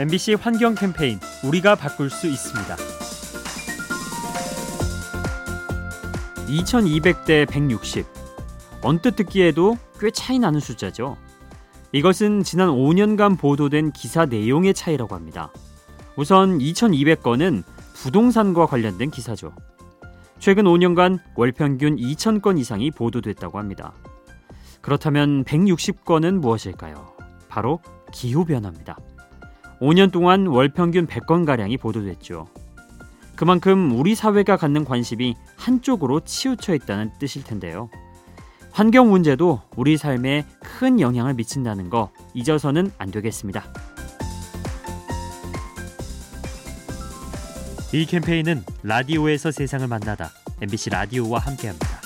MBC 환경 캠페인 우리가 바꿀 수 있습니다. 2200대 160. 언뜻 듣기에도 꽤 차이 나는 숫자죠. 이것은 지난 5년간 보도된 기사 내용의 차이라고 합니다. 우선 2200건은 부동산과 관련된 기사죠. 최근 5년간 월 평균 2000건 이상이 보도됐다고 합니다. 그렇다면 160건은 무엇일까요? 바로 기후변화입니다. 5년 동안 월 평균 100건가량이 보도됐죠. 그만큼 우리 사회가 갖는 관심이 한쪽으로 치우쳐 있다는 뜻일 텐데요. 환경 문제도 우리 삶에 큰 영향을 미친다는 거 잊어서는 안 되겠습니다. 이 캠페인은 라디오에서 세상을 만나다 MBC 라디오와 함께합니다.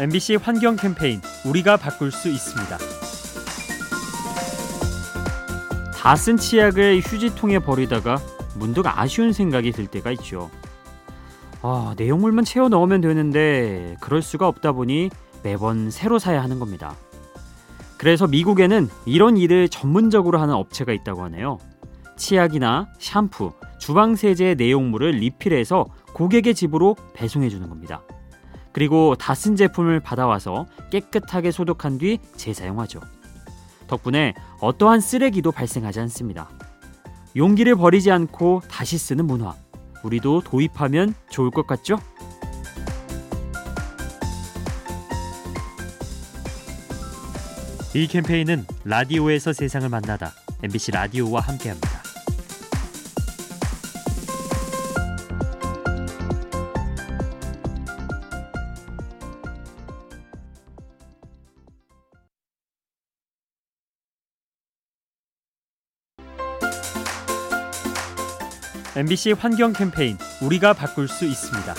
MBC 환경 캠페인 우리가 바꿀 수 있습니다. 다 쓴 치약을 휴지통에 버리다가 문득 아쉬운 생각이 들 때가 있죠. 아, 내용물만 채워 넣으면 되는데 그럴 수가 없다 보니 매번 새로 사야 하는 겁니다. 그래서 미국에는 이런 일을 전문적으로 하는 업체가 있다고 하네요. 치약이나 샴푸, 주방 세제 내용물을 리필해서 고객의 집으로 배송해 주는 겁니다. 그리고 다 쓴 제품을 받아와서 깨끗하게 소독한 뒤 재사용하죠. 덕분에 어떠한 쓰레기도 발생하지 않습니다. 용기를 버리지 않고 다시 쓰는 문화. 우리도 도입하면 좋을 것 같죠? 이 캠페인은 라디오에서 세상을 만나다 MBC 라디오와 함께합니다. MBC 환경 캠페인 우리가 바꿀 수 있습니다.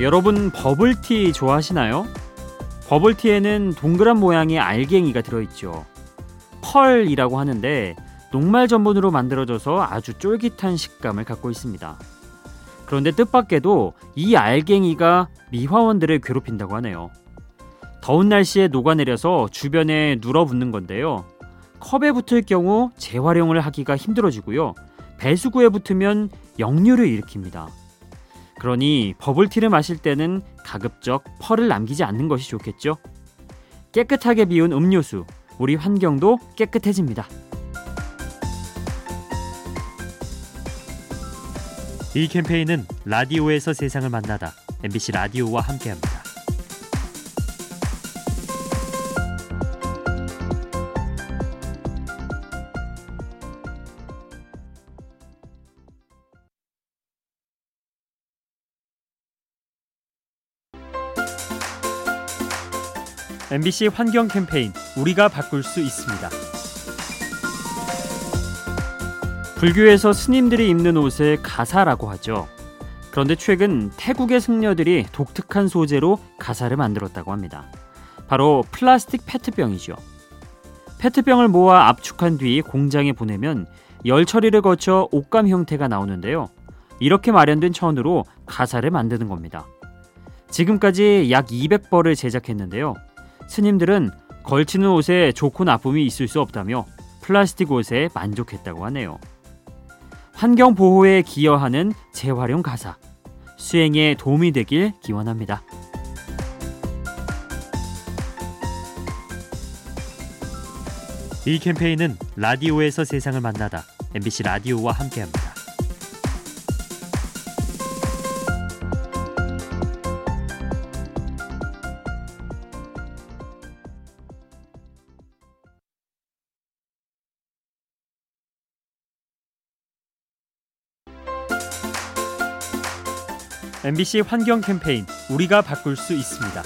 여러분 버블티 좋아하시나요? 버블티에는 동그란 모양의 알갱이가 들어있죠. 펄이라고 하는데 녹말 전분으로 만들어져서 아주 쫄깃한 식감을 갖고 있습니다. 그런데 뜻밖에도 이 알갱이가 미화원들을 괴롭힌다고 하네요. 더운 날씨에 녹아내려서 주변에 눌어붙는 건데요. 컵에 붙을 경우 재활용을 하기가 힘들어지고요. 배수구에 붙으면 역류를 일으킵니다. 그러니 버블티를 마실 때는 가급적 펄을 남기지 않는 것이 좋겠죠. 깨끗하게 비운 음료수, 우리 환경도 깨끗해집니다. 이 캠페인은 라디오에서 세상을 만나다 MBC 라디오와 함께합니다. MBC 환경 캠페인 우리가 바꿀 수 있습니다. 불교에서 스님들이 입는 옷을 가사라고 하죠. 그런데 최근 태국의 승려들이 독특한 소재로 가사를 만들었다고 합니다. 바로 플라스틱 페트병이죠. 페트병을 모아 압축한 뒤 공장에 보내면 열 처리를 거쳐 옷감 형태가 나오는데요. 이렇게 마련된 천으로 가사를 만드는 겁니다. 지금까지 약 200벌을 제작했는데요. 스님들은 걸치는 옷에 좋고 나쁨이 있을 수 없다며 플라스틱 옷에 만족했다고 하네요. 환경 보호에 기여하는 재활용 가사 수행에 도움이 되길 기원합니다. 이 캠페인은 라디오에서 세상을 만나다 MBC 라디오와 함께합니다. MBC 환경 캠페인 우리가 바꿀 수 있습니다.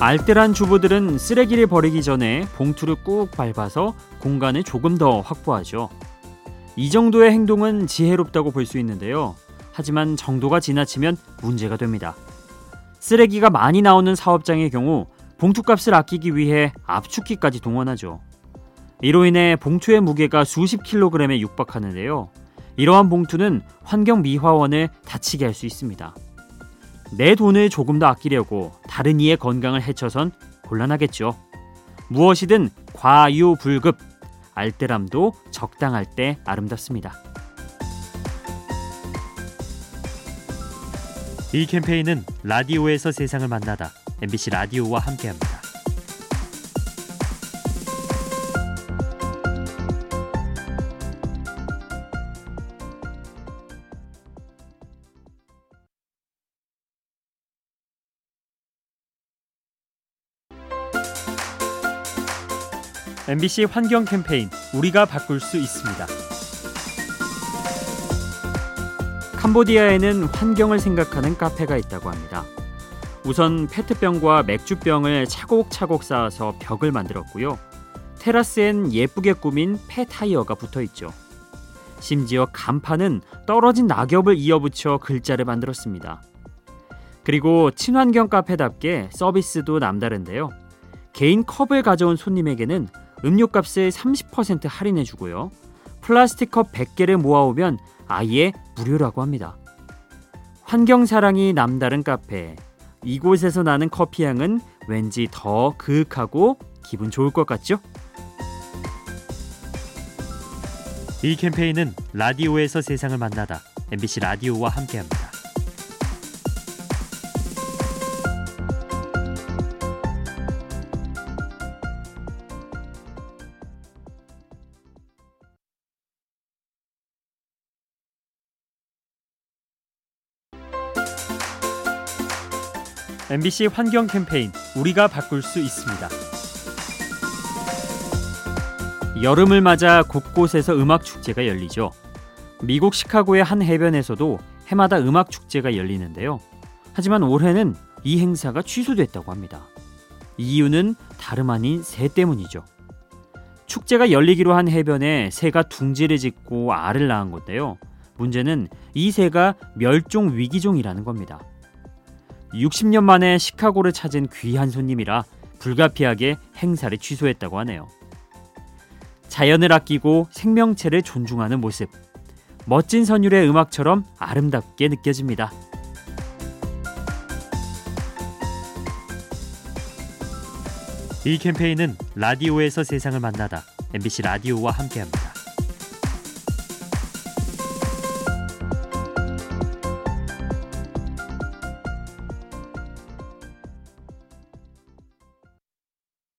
알뜰한 주부들은 쓰레기를 버리기 전에 봉투를 꾹 밟아서 공간을 조금 더 확보하죠. 이 정도의 행동은 지혜롭다고 볼 수 있는데요. 하지만 정도가 지나치면 문제가 됩니다. 쓰레기가 많이 나오는 사업장의 경우 봉투값을 아끼기 위해 압축기까지 동원하죠. 이로 인해 봉투의 무게가 수십 킬로그램에 육박하는데요. 이러한 봉투는 환경 미화원을 다치게 할 수 있습니다. 내 돈을 조금 더 아끼려고 다른 이의 건강을 해쳐선 곤란하겠죠. 무엇이든 과유불급, 알뜰함도 적당할 때 아름답습니다. 이 캠페인은 라디오에서 세상을 만나다 MBC 라디오와 함께합니다. MBC 환경 캠페인 우리가 바꿀 수 있습니다. 캄보디아에는 환경을 생각하는 카페가 있다고 합니다. 우선 페트병과 맥주병을 차곡차곡 쌓아서 벽을 만들었고요. 테라스엔 예쁘게 꾸민 폐 타이어가 붙어 있죠. 심지어 간판은 떨어진 낙엽을 이어붙여 글자를 만들었습니다. 그리고 친환경 카페답게 서비스도 남다른데요. 개인 컵을 가져온 손님에게는 음료값을 30% 할인해 주고요. 플라스틱 컵 100개를 모아오면 아예 무료라고 합니다. 환경 사랑이 남다른 카페. 이곳에서 나는 커피 향은 왠지 더 그윽하고 기분 좋을 것 같죠? 이 캠페인은 라디오에서 세상을 만나다 MBC 라디오와 함께합니다. MBC 환경 캠페인 우리가 바꿀 수 있습니다. 여름을 맞아 곳곳에서 음악 축제가 열리죠. 미국 시카고의 한 해변에서도 해마다 음악 축제가 열리는데요. 하지만 올해는 이 행사가 취소됐다고 합니다. 이유는 다름 아닌 새 때문이죠. 축제가 열리기로 한 해변에 새가 둥지를 짓고 알을 낳은 건데요. 문제는 이 새가 멸종 위기종이라는 겁니다. 60년 만에 시카고를 찾은 귀한 손님이라 불가피하게 행사를 취소했다고 하네요. 자연을 아끼고 생명체를 존중하는 모습. 멋진 선율의 음악처럼 아름답게 느껴집니다. 이 캠페인은 라디오에서 세상을 만나다 MBC 라디오와 함께합니다.